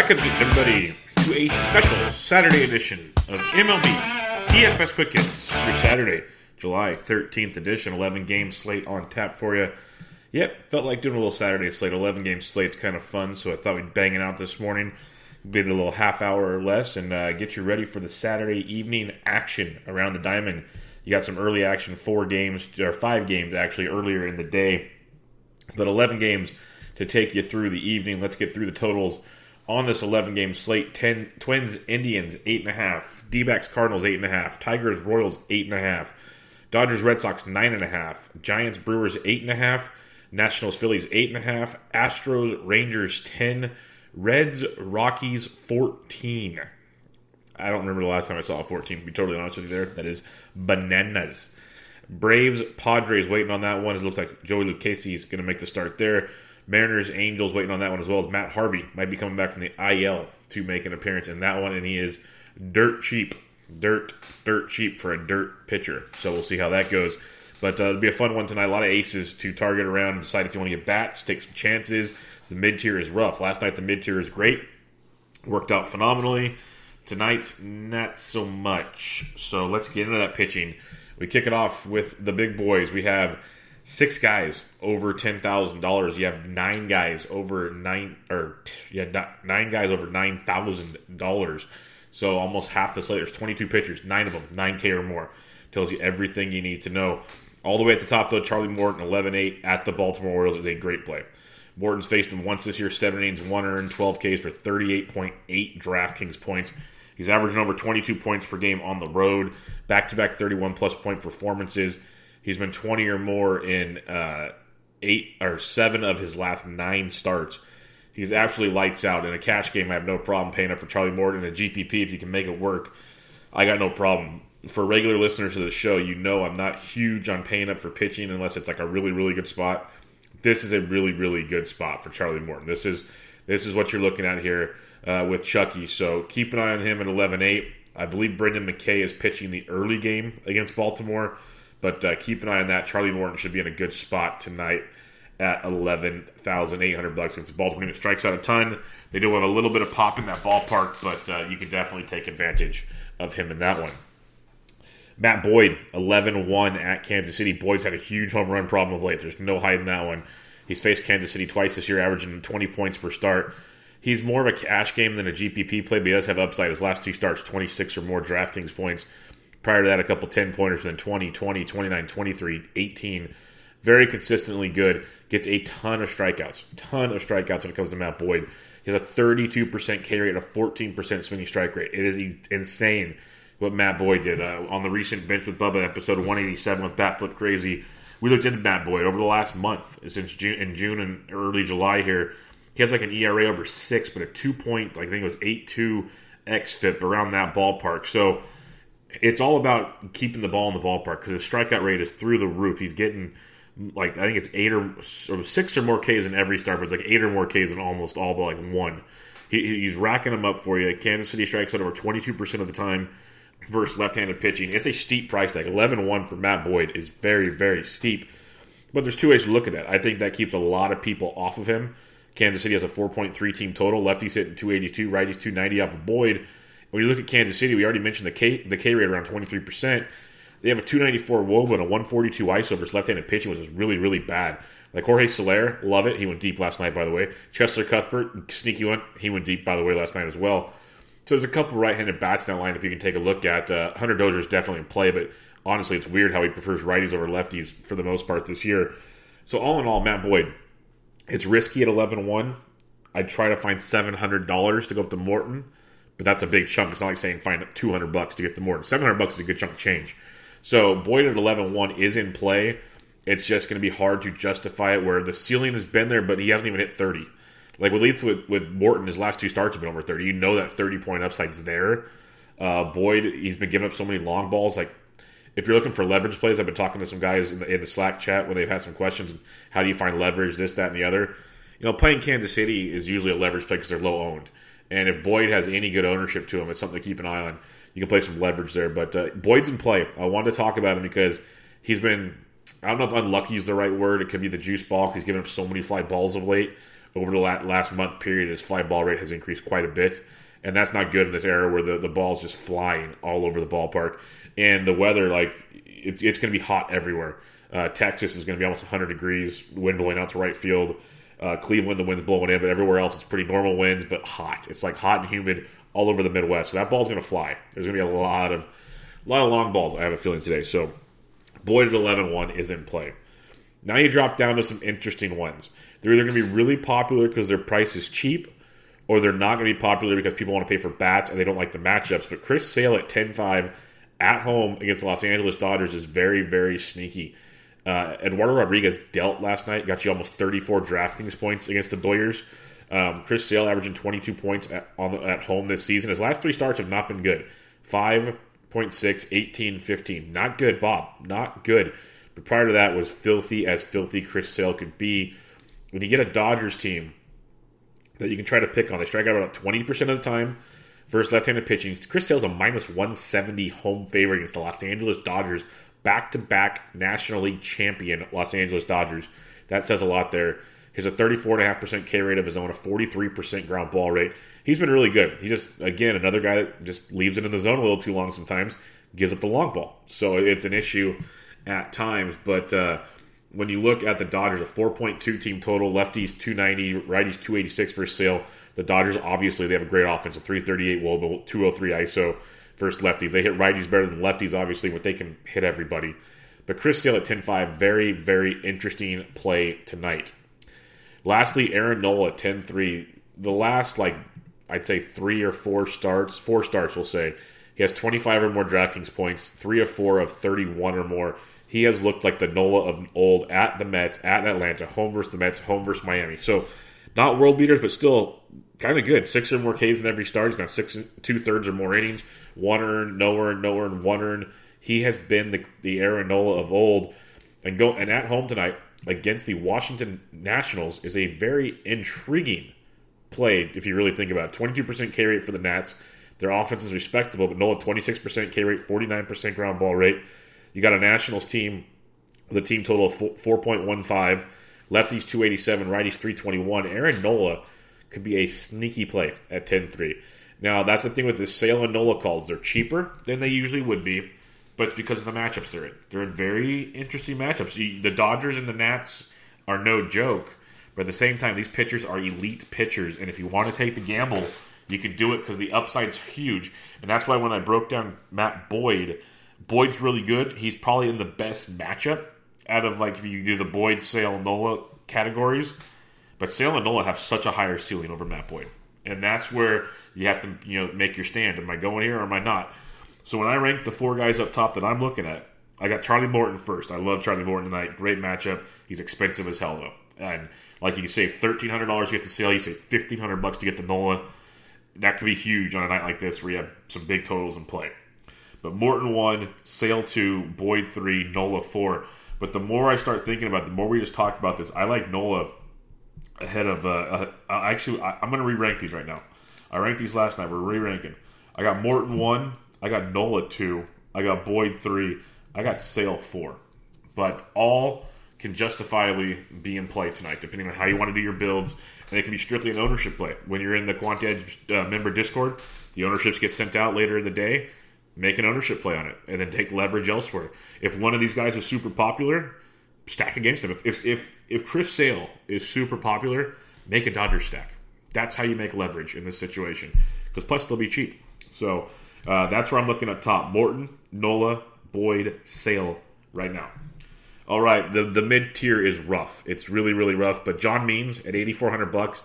welcome everybody, to a special Saturday edition of MLB DFS Quick Hits for Saturday, July 13th edition. 11 game slate on tap for you. Yep, felt like doing a little Saturday slate. 11 game slate's kind of fun, so I thought we'd bang it out this morning. Did a little half hour or less and uh, get you ready for the Saturday evening action around the diamond. You got some early action, four games, or five games actually, earlier in the day. But 11 games to take you through the evening. Let's get through the totals on this 11 game slate 10 Twins, Indians, 8.5. D backs, Cardinals, 8.5. Tigers, Royals, 8.5. Dodgers, Red Sox, 9.5. Giants, Brewers, 8.5. Nationals, Phillies, 8.5. Astros, Rangers, 10. Reds, Rockies, 14. I don't remember the last time I saw a 14, to be totally honest with you there. That is bananas. Braves, Padres waiting on that one. It looks like Joey Lucchesi is going to make the start there. Mariners, Angels waiting on that one as well as Matt Harvey might be coming back from the IL to make an appearance in that one, and he is dirt cheap, dirt, dirt cheap for a dirt pitcher. So we'll see how that goes. But uh, it'll be a fun one tonight. A lot of aces to target around and decide if you want to get bats, take some chances. The mid tier is rough. Last night the mid tier is great, worked out phenomenally. Tonight, not so much. So let's get into that pitching. We kick it off with the big boys. We have six guys over ten thousand dollars. You have nine guys over nine, or yeah, nine guys over nine thousand dollars. So almost half the slate. There's 22 pitchers, nine of them, 9K or more. Tells you everything you need to know. All the way at the top, though, Charlie Morton, 11-8 at the Baltimore Orioles is a great play. Morton's faced him once this year, seven innings, one earned, 12 Ks for 38.8 DraftKings points. He's averaging over 22 points per game on the road, back-to-back 31 plus point performances. He's been 20 or more in uh, eight or seven of his last nine starts. He's absolutely lights out. In a cash game, I have no problem paying up for Charlie Morton. In a GPP, if you can make it work, I got no problem. For regular listeners to the show, you know I'm not huge on paying up for pitching unless it's like a really, really good spot. This is a really, really good spot for Charlie Morton. This is this is what you're looking at here uh, with Chucky. So keep an eye on him at 11-8. I believe Brendan McKay is pitching the early game against Baltimore. But uh, keep an eye on that. Charlie Morton should be in a good spot tonight at eleven thousand eight hundred bucks against Baltimore. It strikes out a ton. They do have a little bit of pop in that ballpark, but uh, you can definitely take advantage of him in that one. Matt Boyd, 11-1 at Kansas City. Boyd's had a huge home run problem of late. There's no hiding that one. He's faced Kansas City twice this year, averaging 20 points per start. He's more of a cash game than a GPP play, but he does have upside. His last two starts, 26 or more DraftKings points. Prior to that, a couple 10 pointers, then 20, 20, 29, 23, 18. Very consistently good. Gets a ton of strikeouts. Ton of strikeouts when it comes to Matt Boyd. He has a 32% K rate and a 14% swinging strike rate. It is insane what Matt Boyd did. Uh, on the recent Bench with Bubba episode 187 with Bat Flip Crazy, we looked into Matt Boyd over the last month, since June, in June and early July here. He has like an ERA over six, but a two point, like I think it was 8 2 XFIP around that ballpark. So it's all about keeping the ball in the ballpark because his strikeout rate is through the roof. He's getting like I think it's eight or, or six or more Ks in every start, but it's like eight or more Ks in almost all but like one. He, he's racking them up for you. Kansas City strikes out over twenty two percent of the time versus left-handed pitching. It's a steep price tag. 11-1 for Matt Boyd is very very steep. But there's two ways to look at that. I think that keeps a lot of people off of him. Kansas City has a 4.3 team total. Lefties hitting 282, righties 290 off of Boyd. When you look at Kansas City, we already mentioned the K the K rate around twenty three percent. They have a 294 WOBA and a 142 ISO versus left-handed pitching, which is really, really bad. Like Jorge Soler, love it. He went deep last night, by the way. Cheslor Cuthbert, sneaky one. He went deep, by the way, last night as well. So there's a couple right-handed bats in that lineup you can take a look at. Uh, Hunter Dozier is definitely in play, but honestly, it's weird how he prefers righties over lefties for the most part this year. So all in all, Matt Boyd, it's risky at 11-1. I'd try to find $700 to go up to Morton but that's a big chunk. It's not like saying find 200 bucks to get the Morton. 700 bucks is a good chunk of change. So Boyd at 11-1 is in play. It's just going to be hard to justify it where the ceiling has been there, but he hasn't even hit 30. Like with Leith, with, with Morton, his last two starts have been over 30. You know that 30 point upside's there. Uh, Boyd, he's been giving up so many long balls. Like if you're looking for leverage plays, I've been talking to some guys in the, in the Slack chat where they've had some questions. How do you find leverage? This, that, and the other. You know, playing Kansas City is usually a leverage play because they're low owned. And if Boyd has any good ownership to him, it's something to keep an eye on. You can play some leverage there. But uh, Boyd's in play. I wanted to talk about him because he's been, I don't know if unlucky is the right word. It could be the juice ball he's given up so many fly balls of late. over the last month period, his fly ball rate has increased quite a bit. And that's not good in this era where the, the ball's just flying all over the ballpark. And the weather, like, it's, it's going to be hot everywhere. Uh, Texas is going to be almost 100 degrees, wind blowing out to right field. Uh, Cleveland, the wind's blowing in, but everywhere else it's pretty normal winds, but hot. It's like hot and humid all over the Midwest. So that ball's going to fly. There's going to be a lot of a lot of long balls. I have a feeling today. So Boyd at 11-1 is in play. Now you drop down to some interesting ones. They're either going to be really popular because their price is cheap, or they're not going to be popular because people want to pay for bats and they don't like the matchups. But Chris Sale at 10-5 at home against the Los Angeles Dodgers is very, very sneaky. Uh, Eduardo Rodriguez dealt last night, got you almost 34 DraftKings points against the Doyers. Um, Chris Sale averaging 22 points at, on the, at home this season. His last three starts have not been good. 5.6, 18, 15. Not good, Bob. Not good. But prior to that was filthy as filthy Chris Sale could be. When you get a Dodgers team that you can try to pick on, they strike out about 20% of the time versus left-handed pitching. Chris Sale's a minus 170 home favorite against the Los Angeles Dodgers back to back National League champion Los Angeles Dodgers. That says a lot there. He's a 34.5% K rate of his own, a 43% ground ball rate. He's been really good. He just, again, another guy that just leaves it in the zone a little too long sometimes, gives up the long ball. So it's an issue at times. But uh, when you look at the Dodgers, a 4.2 team total, lefties 290, righties 286 for Sale. The Dodgers, obviously, they have a great offense, a 338 Woba, 203 ISO versus lefties. They hit righties better than lefties, obviously, but they can hit everybody. But Chris Sale at 10 5, very, very interesting play tonight. Lastly, Aaron Nola at 10 3. The last, like, I'd say three or four starts, four starts, we'll say. He has 25 or more DraftKings points, three or four of 31 or more. He has looked like the Nola of old at the Mets, at Atlanta, home versus the Mets, home versus Miami. So, not world beaters, but still kind of good. Six or more Ks in every start. He's got six, two thirds or more innings one earned, no earned, no earned, one earned. He has been the the Aaron Nola of old, and go and at home tonight against the Washington Nationals is a very intriguing play if you really think about it. Twenty two percent K rate for the Nats. Their offense is respectable, but Nola twenty six percent K rate, forty nine percent ground ball rate. You got a Nationals team with a team total of four point one five. Lefties 287, righties 321. Aaron Nola could be a sneaky play at 10 3. Now, that's the thing with the Sale and Nola calls. They're cheaper than they usually would be, but it's because of the matchups they're in. They're in very interesting matchups. The Dodgers and the Nats are no joke, but at the same time, these pitchers are elite pitchers, and if you want to take the gamble, you can do it because the upside's huge. And that's why when I broke down Matt Boyd, Boyd's really good. He's probably in the best matchup out of like if you do the Boyd, Sale, Nola categories. But Sale and Nola have such a higher ceiling over Matt Boyd. And that's where you have to you know make your stand. Am I going here or am I not? So when I rank the four guys up top that I'm looking at, I got Charlie Morton first. I love Charlie Morton tonight. Great matchup. He's expensive as hell though, and like you can save thirteen hundred dollars to get the Sale. You save fifteen hundred bucks to get the Nola. That could be huge on a night like this where you have some big totals in play. But Morton one, Sale two, Boyd three, Nola four. But the more I start thinking about, it, the more we just talked about this. I like Nola ahead of. Uh, uh, actually, I, I'm going to re-rank these right now. I ranked these last night. We're re-ranking. I got Morton one. I got Nola two. I got Boyd three. I got Sale four. But all can justifiably be in play tonight, depending on how you want to do your builds. And it can be strictly an ownership play. When you're in the Quant Edge uh, member Discord, the ownerships get sent out later in the day. Make an ownership play on it, and then take leverage elsewhere. If one of these guys is super popular, stack against him. If if if, if Chris Sale is super popular, make a Dodger stack. That's how you make leverage in this situation. Because plus they'll be cheap. So uh, that's where I'm looking at top. Morton, Nola, Boyd, Sale right now. All right, the the mid tier is rough. It's really really rough. But John Means at 8,400 bucks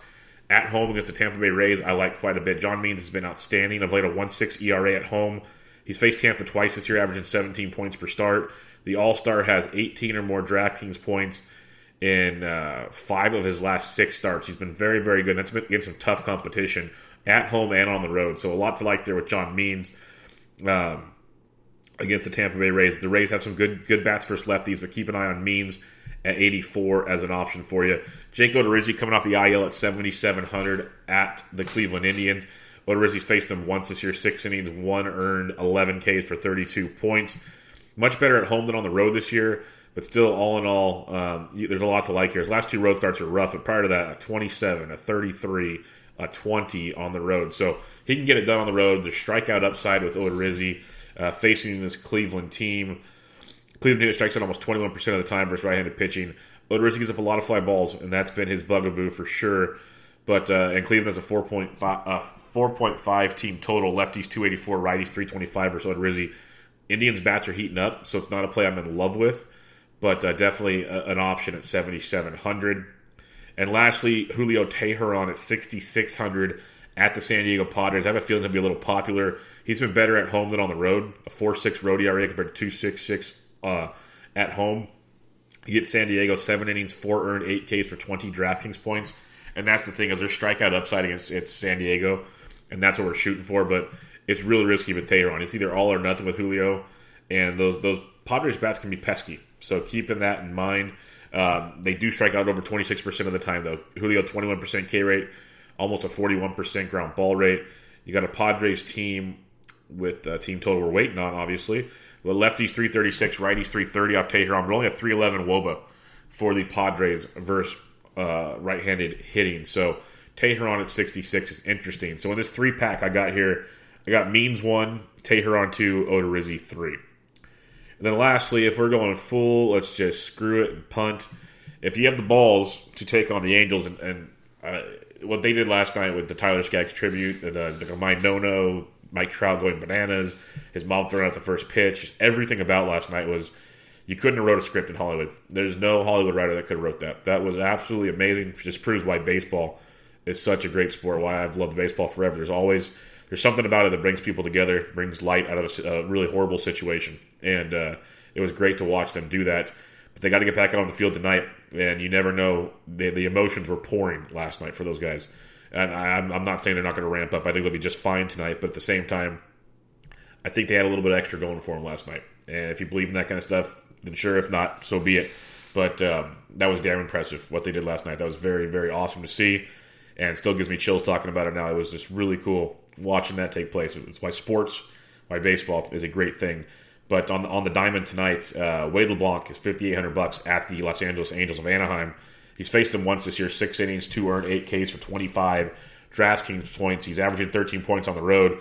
at home against the Tampa Bay Rays, I like quite a bit. John Means has been outstanding of late, a 1.6 ERA at home. He's faced Tampa twice this year, averaging 17 points per start. The All Star has 18 or more DraftKings points in uh, five of his last six starts. He's been very, very good. That's been against some tough competition at home and on the road. So a lot to like there with John Means um, against the Tampa Bay Rays. The Rays have some good good bats versus lefties, but keep an eye on Means at 84 as an option for you. Jake Odorizzi coming off the IL at 7,700 at the Cleveland Indians. Odorizzi's faced them once this year, six innings, one earned, 11 Ks for 32 points. Much better at home than on the road this year But still, all in all, um, there's a lot to like here. His last two road starts are rough, but prior to that, a 27, a 33, a 20 on the road. So he can get it done on the road. The strikeout upside with Odorizzi uh, facing this Cleveland team. Cleveland strikes out almost 21% of the time versus right-handed pitching. Odorizzi gives up a lot of fly balls, and that's been his bugaboo for sure. But uh, and Cleveland has a 4.5 uh, 4.5 team total. Lefties 284, righties 325 versus Odorizzi. Indians bats are heating up, so it's not a play I'm in love with, but uh, definitely a, an option at 7,700. And lastly, Julio Teheran at 6,600 at the San Diego Padres. I have a feeling he'll be a little popular. He's been better at home than on the road. A 4.6 road ERA compared to 2.66 uh, at home. You get San Diego seven innings, four earned, eight Ks for 20 DraftKings points. And that's the thing is their strikeout upside against it's San Diego, and that's what we're shooting for. But it's really risky with Teheran. It's either all or nothing with Julio, and those those Padres bats can be pesky. So keeping that in mind. Um, they do strike out over 26% of the time, though. Julio, 21% K rate, almost a 41% ground ball rate. You got a Padres team with a team total we're waiting on, obviously. The lefties 336, righties 330 off Teheran, but only a 311 Woba for the Padres versus uh, right-handed hitting. So Teheran at 66 is interesting. So in this three pack I got here, I got Means one, Teheran two, Odorizzi three. And then lastly, if we're going full, let's just screw it and punt. If you have the balls to take on the Angels and, and uh, what they did last night with the Tyler Skaggs tribute, the, the, the My No No, Mike Trout going bananas, his mom throwing out the first pitch, everything about last night was you couldn't have wrote a script in Hollywood. There's no Hollywood writer that could have wrote that. That was absolutely amazing. It just proves why baseball is such a great sport. Why I've loved baseball forever. There's always there's something about it that brings people together, brings light out of a, really horrible situation, and uh, it was great to watch them do that. But they got to get back out on the field tonight, and you never know. The, the emotions were pouring last night for those guys, and I'm, I'm not saying they're not going to ramp up. I think they'll be just fine tonight, but at the same time, I think they had a little bit of extra going for them last night. And if you believe in that kind of stuff, then sure. If not, so be it. But um, that was damn impressive what they did last night. That was very, very awesome to see, and still gives me chills talking about it now. It was just really cool watching that take place. It's why sports, why baseball is a great thing. But on the, on the diamond tonight, uh, Wade LeBlanc is fifty eight hundred bucks at the Los Angeles Angels of Anaheim. He's faced them once this year, six innings, two earned, eight Ks for twenty five DraftKings points. He's averaging thirteen points on the road,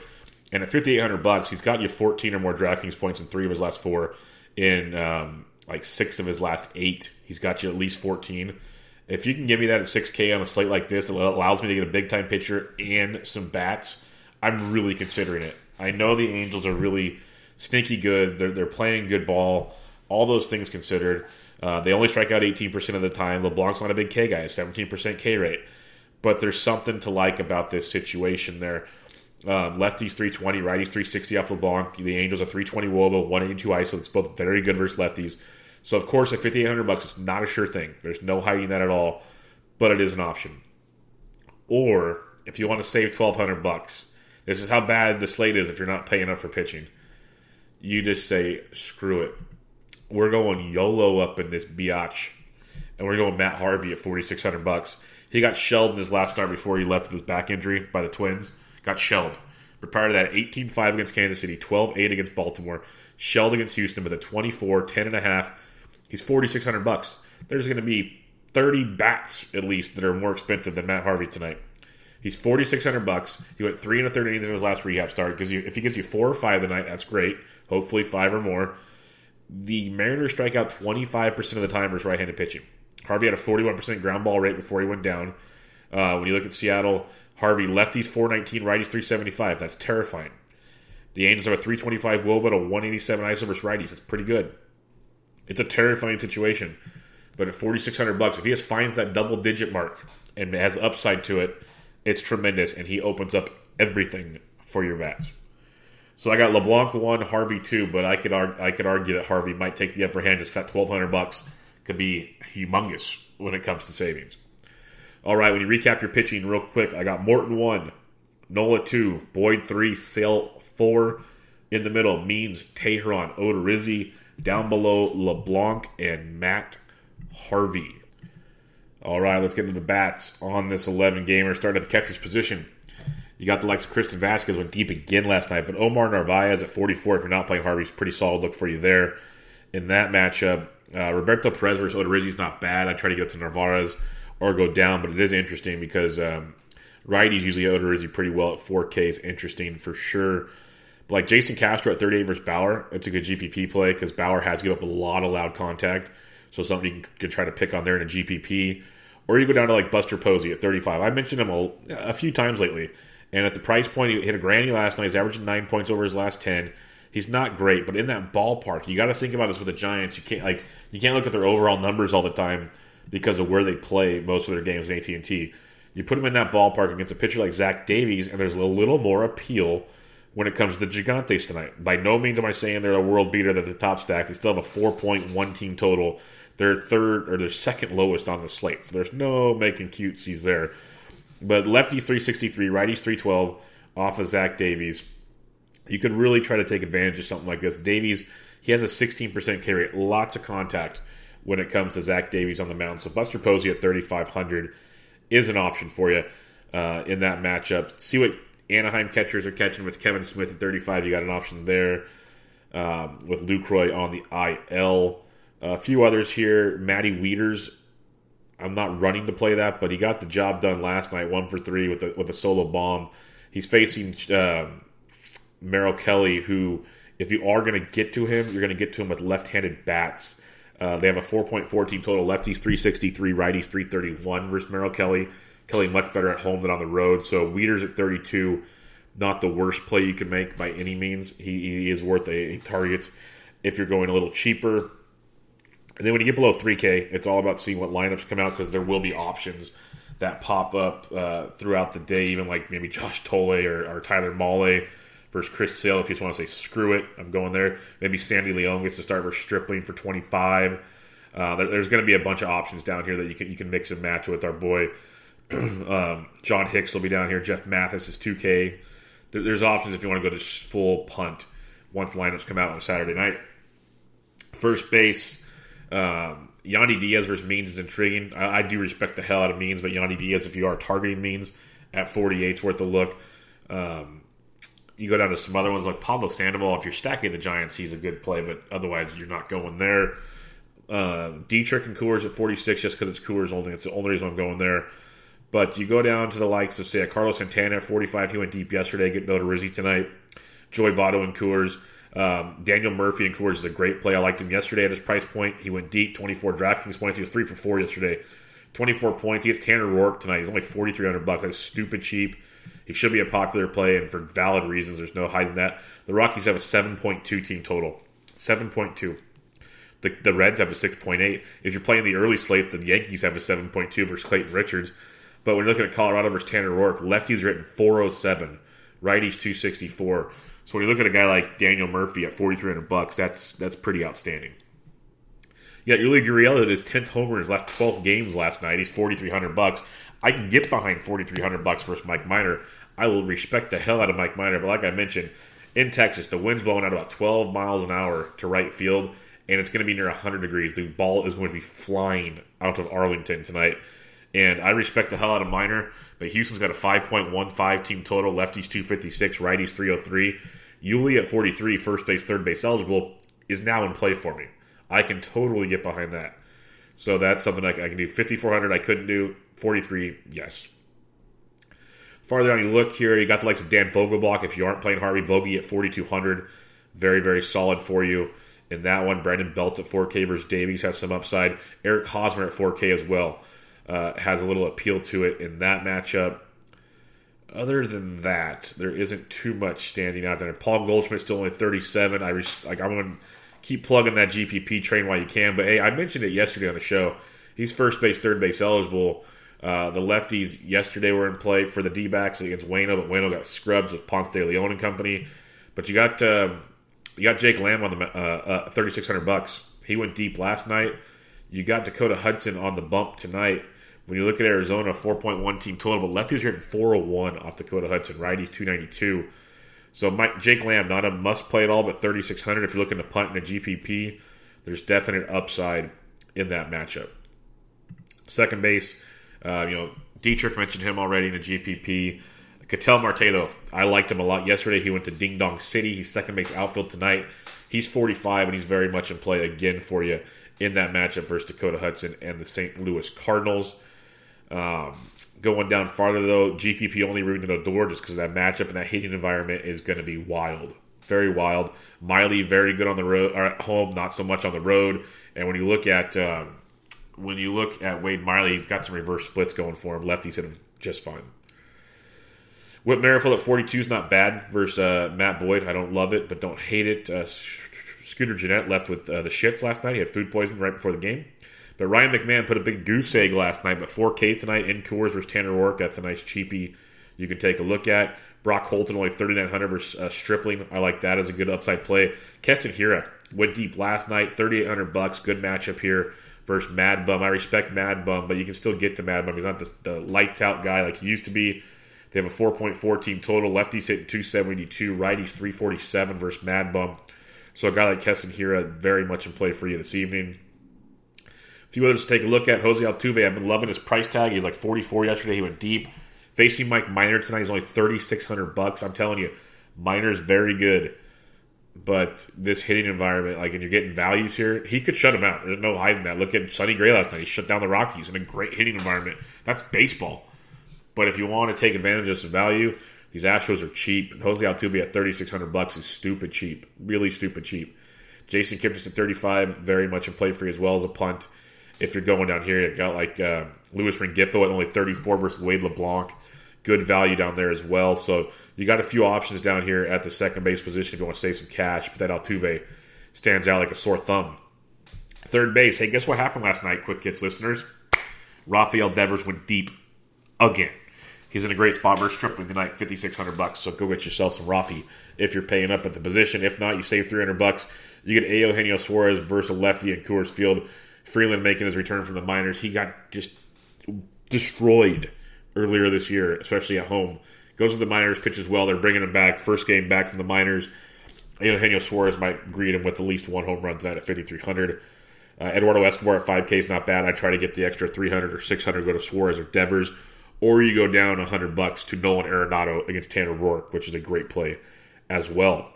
and at fifty eight hundred bucks, he's gotten you fourteen or more DraftKings points in three of his last four. In um, like six of his last eight, he's got you at least fourteen. If you can give me that at six K on a slate like this, it allows me to get a big time pitcher and some bats I'm really considering it. I know the Angels are really sneaky good. They're, they're playing good ball. All those things considered. Uh, they only strike out 18% of the time. LeBlanc's not a big K guy, 17% K rate. But there's something to like about this situation there. Um, lefties 320, righties 360 off LeBlanc. The Angels are 320 Woba, 182 ISO. It's both very good versus lefties. So of course at 5800 bucks, it's not a sure thing. There's no hiding that at all, but it is an option. Or if you want to save 1200 bucks, this is how bad the slate is if you're not paying up for pitching. You just say, screw it. We're going YOLO up in this biatch. And we're going Matt Harvey at 4600 bucks. He got shelled in his last start before he left with his back injury by the Twins. Got shelled. But prior to that, 18 5 against Kansas City, 12 8 against Baltimore, shelled against Houston with a 24 10 and a half. He's 4600 bucks. There's going to be 30 bats at least that are more expensive than Matt Harvey tonight. He's forty six hundred bucks. He went three and a third innings in his last rehab start. Because if he gives you four or five tonight, that's great. Hopefully five or more. The Mariners strike out twenty five percent of the time versus right handed pitching. Harvey had a forty one percent ground ball rate before he went down. Uh, when you look at Seattle, Harvey lefties four nineteen, righties three seventy five. That's terrifying. The Angels have a three twenty five WOBA, a one eighty seven ISO versus righties. That's pretty good. It's a terrifying situation. But at forty six hundred bucks, if he just finds that double digit mark and has upside to it, it's tremendous, and he opens up everything for your bats. So I got LeBlanc one, Harvey two, but I could argue, I could argue that Harvey might take the upper hand. Just got twelve hundred bucks, could be humongous when it comes to savings. All right, when you recap your pitching real quick, I got Morton one, Nola two, Boyd three, Sale four. In the middle Means Teheran, Odorizzi. Down below LeBlanc and Matt Harvey. All right, let's get into the bats on this 11 gamer. Start at the catcher's position. You got the likes of Christian Vazquez went deep again last night, but Omar Narvaez at 44, if you're not playing Harvey's pretty solid look for you there. In that matchup, Uh, Roberto Perez versus Odorizzi is not bad. I try to go to Narvaez or go down, but it is interesting because um, righties usually Odorizzi pretty well at 4K is interesting for sure. But like Jason Castro at 38 versus Bauer, it's a good GPP play because Bauer has given up a lot of loud contact. So something somebody can try to pick on there in a GPP. Or you go down to like Buster Posey at 35. I mentioned him a, a few times lately. And at the price point, he hit a granny last night. He's averaging nine points over his last 10. He's not great, but in that ballpark, you got to think about this with the Giants. You can't like you can't look at their overall numbers all the time because of where they play most of their games in AT and T. You put them in that ballpark against a pitcher like Zach Davies, and there's a little more appeal when it comes to the Gigantes tonight. By no means am I saying they're a world beater. They're the top stack. They still have a 4.1 team total. They're third or they're second lowest on the slate. So there's no making cutesies there. But lefties 363, righties 312 off of Zach Davies. You could really try to take advantage of something like this. Davies, he has a 16% K rate, lots of contact when it comes to Zach Davies on the mound. So Buster Posey at 3,500 is an option for you uh, in that matchup. See what Anaheim catchers are catching with Kevan Smith at 35. You got an option there um, with Lucroy on the IL. A few others here. Matty Wieters. I'm not running to play that, but he got the job done last night, one for three with a, with a solo bomb. He's facing uh, Merrill Kelly, who, if you are going to get to him, you're going to get to him with left-handed bats. Uh, they have a 4.4 team total. Lefties 363, righties 331 versus Merrill Kelly. Kelly much better at home than on the road. So Wieters at 32, not the worst play you can make by any means. He, he is worth a, a, target if you're going a little cheaper. And then when you get below 3K, it's all about seeing what lineups come out because there will be options that pop up uh, throughout the day, even like maybe Josh Thole or, or Tyler Mahle versus Chris Sale. If you just want to say screw it, I'm going there. Maybe Sandy Leon gets to start versus Stripling for 25. Uh, there, there's going to be a bunch of options down here that you can you can mix and match with our boy um, John Hicks will be down here. Jeff Mathis is 2K. There, there's options if you want to go to full punt once lineups come out on Saturday night. First base, um, Yandy Diaz versus Means is intriguing. I, I, do respect the hell out of Means, but Yandy Diaz, if you are targeting Means at 48, is worth a look. Um, you go down to some other ones like Pablo Sandoval. If you're stacking the Giants, he's a good play, but otherwise, you're not going there. Uh, Dietrich and Coors at 46 just because it's Coors only. It's the only reason I'm going there. But you go down to the likes of, say, Carlos Santana at 45. He went deep yesterday. Get Bill Rizzi tonight. Joey Votto and Coors. Um, Daniel Murphy and Coors is a great play. I liked him yesterday at his price point. He went deep, 24 DraftKings points. He was three for four yesterday. 24 points. He gets Tanner Roark tonight. He's only 4,300 bucks. That's stupid cheap. He should be a popular play, and for valid reasons. There's no hiding that. The Rockies have a 7.2 team total. 7.2. The, the Reds have a 6.8. If you're playing the early slate, the Yankees have a 7.2 versus Clayton Richards. But when you're looking at Colorado versus Tanner Roark, lefties are hitting 407, righties 264. So when you look at a guy like Daniel Murphy at 4,300 bucks, that's that's pretty outstanding. Yeah, Yuli Gurriel hit his 10th homer in his last 12 games last night. He's 4,300 bucks. I can get behind 4,300 bucks versus Mike Minor. I will respect the hell out of Mike Minor. But like I mentioned, in Texas, the wind's blowing out about 12 miles an hour to right field, and it's going to be near 100 degrees. The ball is going to be flying out of Arlington tonight. And I respect the hell out of Minor, but Houston's got a 5.15 team total. Lefties 256, righties 303. Yuli at 43, first base, third base eligible, is now in play for me. I can totally get behind that. So that's something I can do. 5,400, I couldn't do. 43, yes. Farther down you look here, you got the likes of Dan Vogelbach. If you aren't playing Harvey Vogie at 4,200, very, very solid for you in that one. Brandon Belt at 4K versus Davies has some upside. Eric Hosmer at 4K as well uh, has a little appeal to it in that matchup. Other than that, there isn't too much standing out there. Paul Goldschmidt still only 37. I res- like I'm going to keep plugging that GPP train while you can. But hey, I mentioned it yesterday on the show. He's first base, third base eligible. Uh, the lefties yesterday were in play for the D backs against Waino, but Waino got scrubs with Ponce de Leon and company. But you got uh, you got Jake Lamb on the uh, uh, 3600 bucks. He went deep last night. You got Dakota Hudson on the bump tonight. When you look at Arizona, 4.1 team total, but lefties are hitting 401 off Dakota Hudson, righties 292. So Mike, Jake Lamb, not a must play at all, but 3,600 if you're looking to punt in a GPP. There's definite upside in that matchup. Second base, uh, you know, Dietrich mentioned him already in the GPP. Ketel Marte, though, I liked him a lot yesterday. He went to Ding Dong City. He's second base outfield tonight. He's 45, and he's very much in play again for you in that matchup versus Dakota Hudson and the St. Louis Cardinals. Um, going down farther though, GPP only ringing the door just because that matchup and that hitting environment is going to be wild, very wild. Miley very good on the road or at home, not so much on the road. And when you look at um, when you look at Wade Miley, he's got some reverse splits going for him. Lefties hit him just fine. Whit Merrifield at 42 is not bad versus uh, Matt Boyd. I don't love it, but don't hate it. Uh, Scooter Gennett left with uh, the shits last night. He had food poisoning right before the game. But Ryan McMahon put a big goose egg last night, but 4K tonight in Coors versus Tanner Roark. That's a nice cheapie you can take a look at. Brock Holton only 3,900 versus uh, Stripling. I like that as a good upside play. Keston Hiura went deep last night, 3,800 bucks. Good matchup here versus Mad Bum. I respect Mad Bum, but you can still get to Mad Bum. He's not the, the lights out guy like he used to be. They have a 4.4 team total. Lefties hitting 272, righties 347 versus Mad Bum. So a guy like Keston Hiura very much in play for you this evening. A few others to take a look at. Jose Altuve, I've been loving his price tag. He's like 44 yesterday. He went deep. Facing Mike Minor tonight, he's only 3,600 bucks. I'm telling you, Minor's very good. But this hitting environment, like, and you're getting values here, he could shut him out. There's no hiding that. Look at Sonny Gray last night. He shut down the Rockies in a great hitting environment. That's baseball. But if you want to take advantage of some value, these Astros are cheap. Jose Altuve at 3600 bucks is stupid cheap. Really stupid cheap. Jason Kipnis at 35, very much in play for you as well as a punt. If you're going down here, you got like uh, Luis Rengifo at only 34 versus Wade LeBlanc. Good value down there as well. So you got a few options down here at the second base position if you want to save some cash. But that Altuve stands out like a sore thumb. Third base. Hey, guess what happened last night, Quick Hits listeners? Rafael Devers went deep again. He's in a great spot versus Stripling tonight, fifty six hundred bucks. So go get yourself some Rafi if you're paying up at the position. If not, you save three hundred bucks. You get Eugenio Suarez versus a lefty at Coors Field. Freeland making his return from the minors. He got just destroyed earlier this year, especially at home. Goes to the minors, pitches well. They're bringing him back. First game back from the minors. Eugenio Suarez might greet him with at least one home run tonight at 5,300. Uh, Eduardo Escobar at 5K is not bad. I try to get the extra 300 or 600 go to Suarez or Devers or you go down 100 bucks to Nolan Arenado against Tanner Roark, which is a great play as well.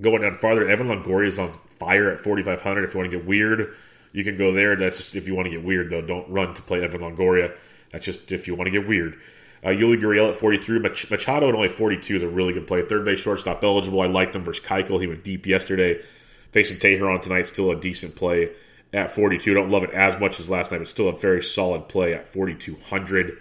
Going down farther, Evan Longoria is on fire at 4,500. If you want to get weird, you can go there. That's just if you want to get weird, though. Don't run to play Evan Longoria. That's just if you want to get weird. Uh, Yuli Gurriel at 43. Mach- Machado at only 42 is a really good play. Third base shortstop eligible. I liked him versus Keuchel. He went deep yesterday. Facing Teheran tonight, still a decent play at 42. Don't love it as much as last night, but still a very solid play at 4,200.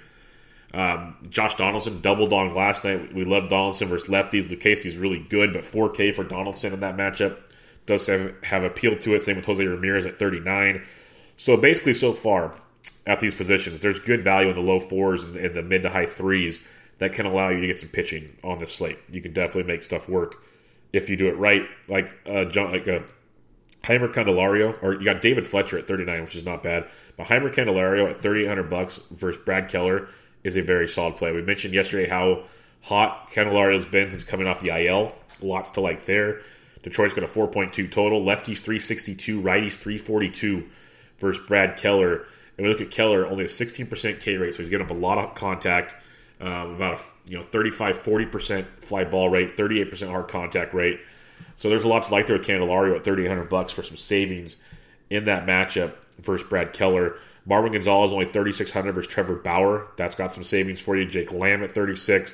Um, Josh Donaldson doubled on last night. We love Donaldson versus lefties. Lucchesi's really good, but 4K for Donaldson in that matchup does have, have appeal to it. Same with Jose Ramirez at 39. So basically, so far at these positions, there's good value in the low fours and, and the mid to high threes that can allow you to get some pitching on this slate. You can definitely make stuff work if you do it right. Like uh, John, like uh, Jeimer Candelario, or you got David Fletcher at 39, which is not bad. But Jeimer Candelario at 3,800 bucks versus Brad Keller is a very solid play. We mentioned yesterday how hot Candelario's been since coming off the IL. Lots to like there. Detroit's got a 4.2 total. Lefties 362, righties 342 versus Brad Keller. And we look at Keller, only a 16% K rate, so he's getting up a lot of contact. Um, about a you know 35 40% fly ball rate 38% hard contact rate so there's a lot to like there with Candelario at 3800 bucks for some savings in that matchup versus Brad Keller. Marwin Gonzalez only 3600 versus Trevor Bauer. That's got some savings for you. Jake Lamb at 36.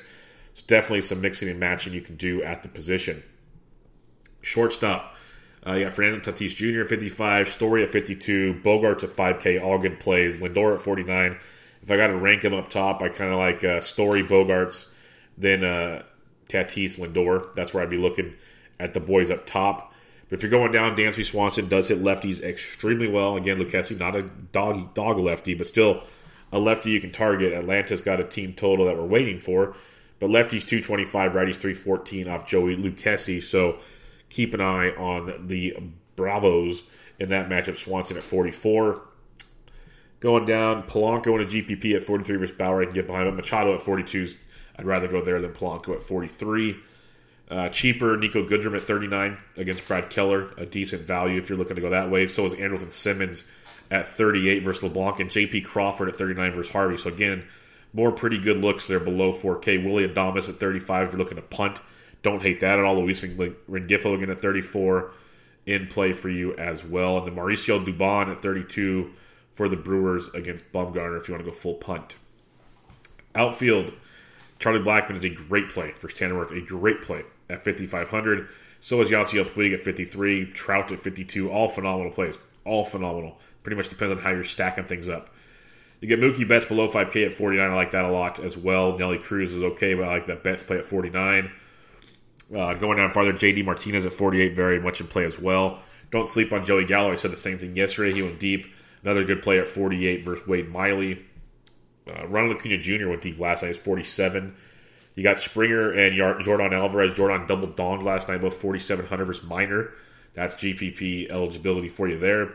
It's definitely some mixing and matching you can do at the position. Shortstop. Uh, you got Fernando Tatis Jr. at 55, Story at 52, Bogaerts at 5K, all good plays. Lindor at 49. If I got to rank them up top, I kind of like uh, Story, Bogaerts, then uh, Tatis, Lindor. That's where I'd be looking at the boys up top. But if you're going down, Dansby Swanson does hit lefties extremely well. Again, Lucchesi, not a dog dog lefty, but still a lefty you can target. Atlanta's got a team total that we're waiting for. But lefties 225, righties 314 off Joey Lucchesi. So keep an eye on the Bravos in that matchup. Swanson at 44. Going down, Polanco and a GPP at 43 versus Bauer. I can get behind him. Machado at 42. I'd rather go there than Polanco at 43. Uh, cheaper, Nico Goodrum at 39 against Brad Keller, a decent value if you're looking to go that way. So is Andrelton Simmons at 38 versus LeBlanc, and JP Crawford at 39 versus Harvey. So again, more pretty good looks there below 4K. Willy Adames at 35 if you're looking to punt. Don't hate that at all. Luis Rengifo again at 34. in play for you as well. And then Mauricio Dubon at 32 for the Brewers against Bumgarner if you want to go full punt. Outfield, Charlie Blackmon is a great play for Roark, a great play at 5,500. So is Yasiel Puig at 53, Trout at 52. All phenomenal plays. All phenomenal. Pretty much depends on how you're stacking things up. You get Mookie Betts below 5K at 49. I like that a lot as well. Nelly Cruz is okay, but I like that Betts play at 49. Uh, going down farther, JD Martinez at 48, very much in play as well. Don't sleep on Joey Gallo. I said the same thing yesterday. He went deep. Another good play at 48 versus Wade Miley. Uh, Ronald Acuna Jr. went deep last night. He's 47. You got Springer and Yordan Alvarez. Yordan double donged last night, both 4,700 versus Minor. That's GPP eligibility for you there.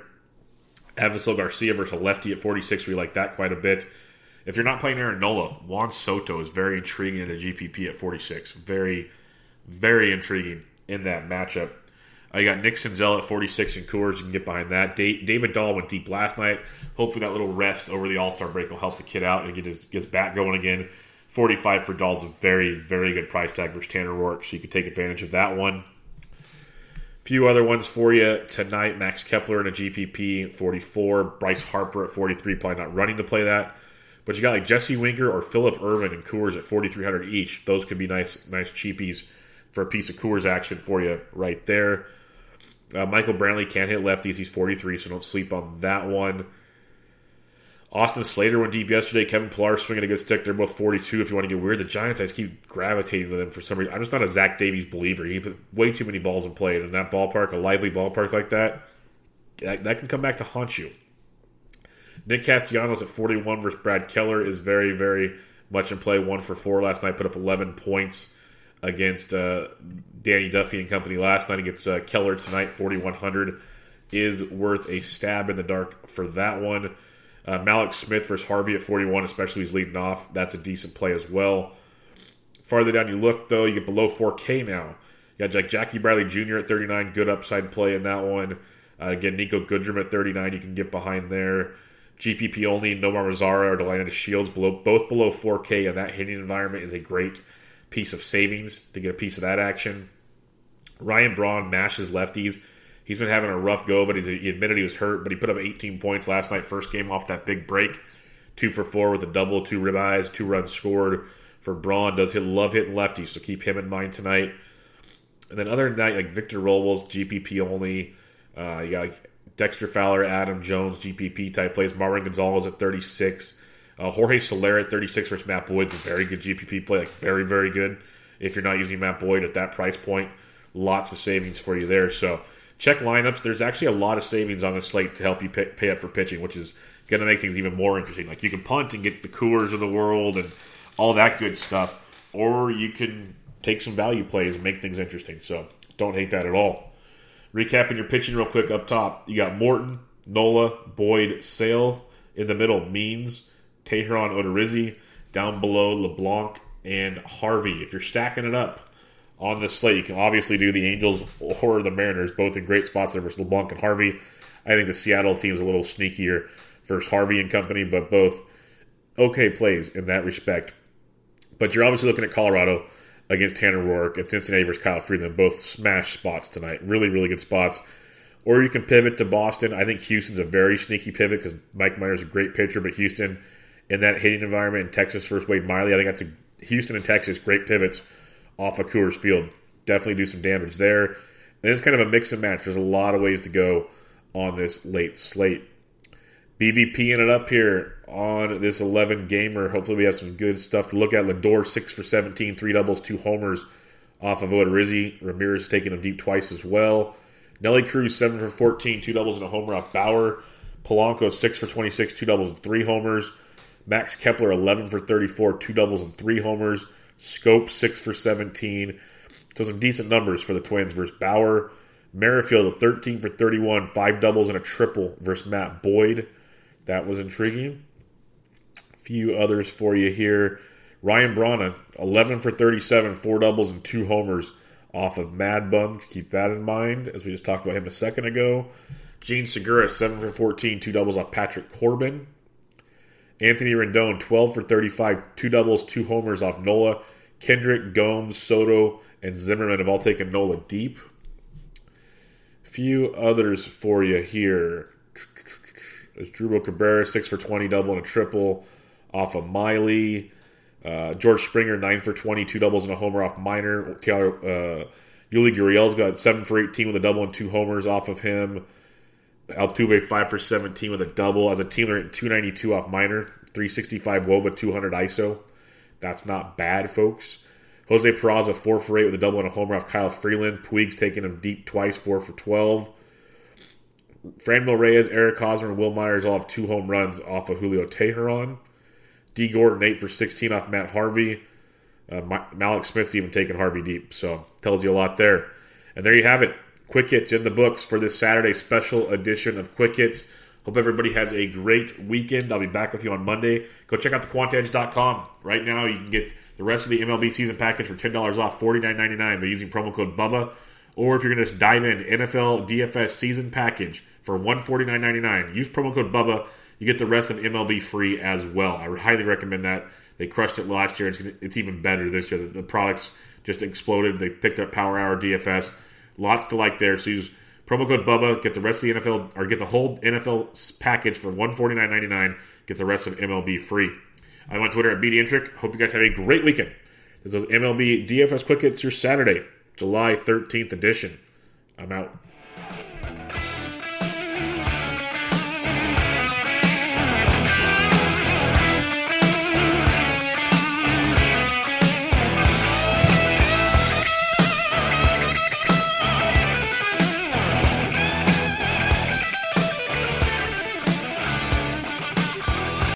Avisail Garcia versus a lefty at 46. We like that quite a bit. If you're not playing Aaron Nola, Juan Soto is very intriguing in a GPP at 46. Very, very intriguing in that matchup. Uh, I got Nick Senzel at 46 and Coors. You can get behind that. David Dahl went deep last night. Hopefully, that little rest over the All Star break will help the kid out and get his, his bat going again. 45 for Dahl's a very, very good price tag versus Tanner Roark, so you can take advantage of that one. A few other ones for you tonight. Max Kepler in a GPP 44. Bryce Harper at 43. Probably not running to play that. But you got like Jesse Winker or Phillip Ervin and Coors at 4,300 each. Those could be nice, nice cheapies for a piece of Coors action for you right there. Uh, Michael Brantley can't hit lefties. He's 43, so don't sleep on that one. Austin Slater went deep yesterday. Kevin Pillar swinging a good stick. They're both 42 if you want to get weird. The Giants, I just keep gravitating to them for some reason. I'm just not a Zach Davies believer. He put way too many balls in play. And in that ballpark, a lively ballpark like that, that, that can come back to haunt you. Nick Castellanos at 41 versus Brad Keller is very, very much in play. One for four last night, put up 11 points against uh, Danny Duffy and company last night. Against uh, Keller tonight, 4,100 is worth a stab in the dark for that one. Uh, Mallex Smith versus Harvey at 41, especially he's leading off. That's a decent play as well. Farther down you look, though, you get below 4K now. You got like Jackie Bradley Jr. at 39, good upside play in that one. Uh, again, Nico Goodrum at 39, you can get behind there. GPP only, Nomar Mazara or Delino Shields, below, both below 4K, and that hitting environment is a great piece of savings to get a piece of that action. Ryan Braun mashes lefties He's been having a rough go, but he admitted he was hurt. But he put up 18 points last night, first game off that big break. Two for four with a double, two ribeyes, two runs scored for Braun. Does hit love hitting lefties, so keep him in mind tonight. And then other than that, like Victor Robles, GPP only. Uh, you got like Dexter Fowler, Adam Jones, GPP type plays. Marwin Gonzalez at 36. Uh, Jorge Soler at 36 versus Matt Boyd's a very good GPP play, like very, very good. If you're not using Matt Boyd at that price point, lots of savings for you there. So check lineups. There's actually a lot of savings on the slate to help you pay, pay up for pitching, which is going to make things even more interesting. Like you can punt and get the Coors of the world and all that good stuff, or you can take some value plays and make things interesting. So don't hate that at all. Recapping your pitching real quick up top, you got Morton, Nola, Boyd, Sale. In the middle, Means, Teheran Odorizzi. Down below, LeBlanc and Harvey. If you're stacking it up, on the slate. You can obviously do the Angels or the Mariners, both in great spots there versus LeBlanc and Harvey. I think the Seattle team is a little sneakier versus Harvey and company, but both okay plays in that respect. But you're obviously looking at Colorado against Tanner Roark and Cincinnati versus Kyle Freeland, both smash spots tonight. Really, really good spots. Or you can pivot to Boston. I think Houston's a very sneaky pivot because Mike Minor's a great pitcher, but Houston in that hitting environment in Texas versus Wade Miley, I think that's a Houston and Texas great pivots off of Coors Field. Definitely do some damage there. And it's kind of a mix and match. There's a lot of ways to go on this late slate. BVP in it up here on this 11 gamer. Hopefully, we have some good stuff to look at. Lindor, 6 for 17, three doubles, two homers off of Odorizzi. Ramirez taking him deep twice as well. Nelly Cruz, 7 for 14, two doubles and a homer off Bauer. Polanco, 6 for 26, two doubles and three homers. Max Kepler, 11 for 34, two doubles and three homers. Scope, 6 for 17. So some decent numbers for the Twins versus Bauer. Merrifield, 13 for 31, five doubles and a triple versus Matt Boyd. That was intriguing. A few others for you here. Ryan Braun, 11 for 37, four doubles and two homers off of Mad Bum. Keep that in mind, as we just talked about him a second ago. Jean Segura, 7 for 14, two doubles off Patrick Corbin. Anthony Rendon, 12 for 35, two doubles, two homers off Nola. Kendrick, Gomes, Soto, and Zimmerman have all taken Nola deep. few others for you here. There's Asdrubal Cabrera, 6 for 20, double and a triple off of Miley. Uh, George Springer, 9 for 20, two doubles and a homer off Minor. Taylor uh, Yuli Gurriel's got 7 for 18 with a double and two homers off of him. Altuve, 5 for 17 with a double. As a team, they're at 292 off Minor, 365 Woba, 200 ISO. That's not bad, folks. Jose Peraza, 4 for 8 with a double and a homer off Kyle Freeland. Puig's taking him deep twice, 4 for 12. Franmil Reyes, Eric Hosmer, and Wil Myers all have two home runs off of Julio Teheran. Dee Gordon, 8 for 16 off Matt Harvey. Uh, Mallex Smith's even taking Harvey deep, so tells you a lot there. And there you have it. Quick Hits in the books for this Saturday special edition of Quick Hits. Hope everybody has a great weekend. I'll be back with you on Monday. Go check out thequantedge.com. Right now, you can get the rest of the MLB season package for $10 off, $49.99 by using promo code BUBBA. Or if you're going to dive in, NFL DFS season package for $149.99. Use promo code BUBBA. You get the rest of MLB free as well. I highly recommend that. They crushed it last year. It's, it's even better this year. The, the products just exploded. They picked up Power Hour DFS. Lots to like there. So use promo code BUBBA. Get the rest of the NFL, or get the whole NFL package for $149.99. Get the rest of MLB free. I'm on Twitter at BDintric. Hope you guys have a great weekend. This is MLB DFS Quick Hits your Saturday, July 13th edition. I'm out.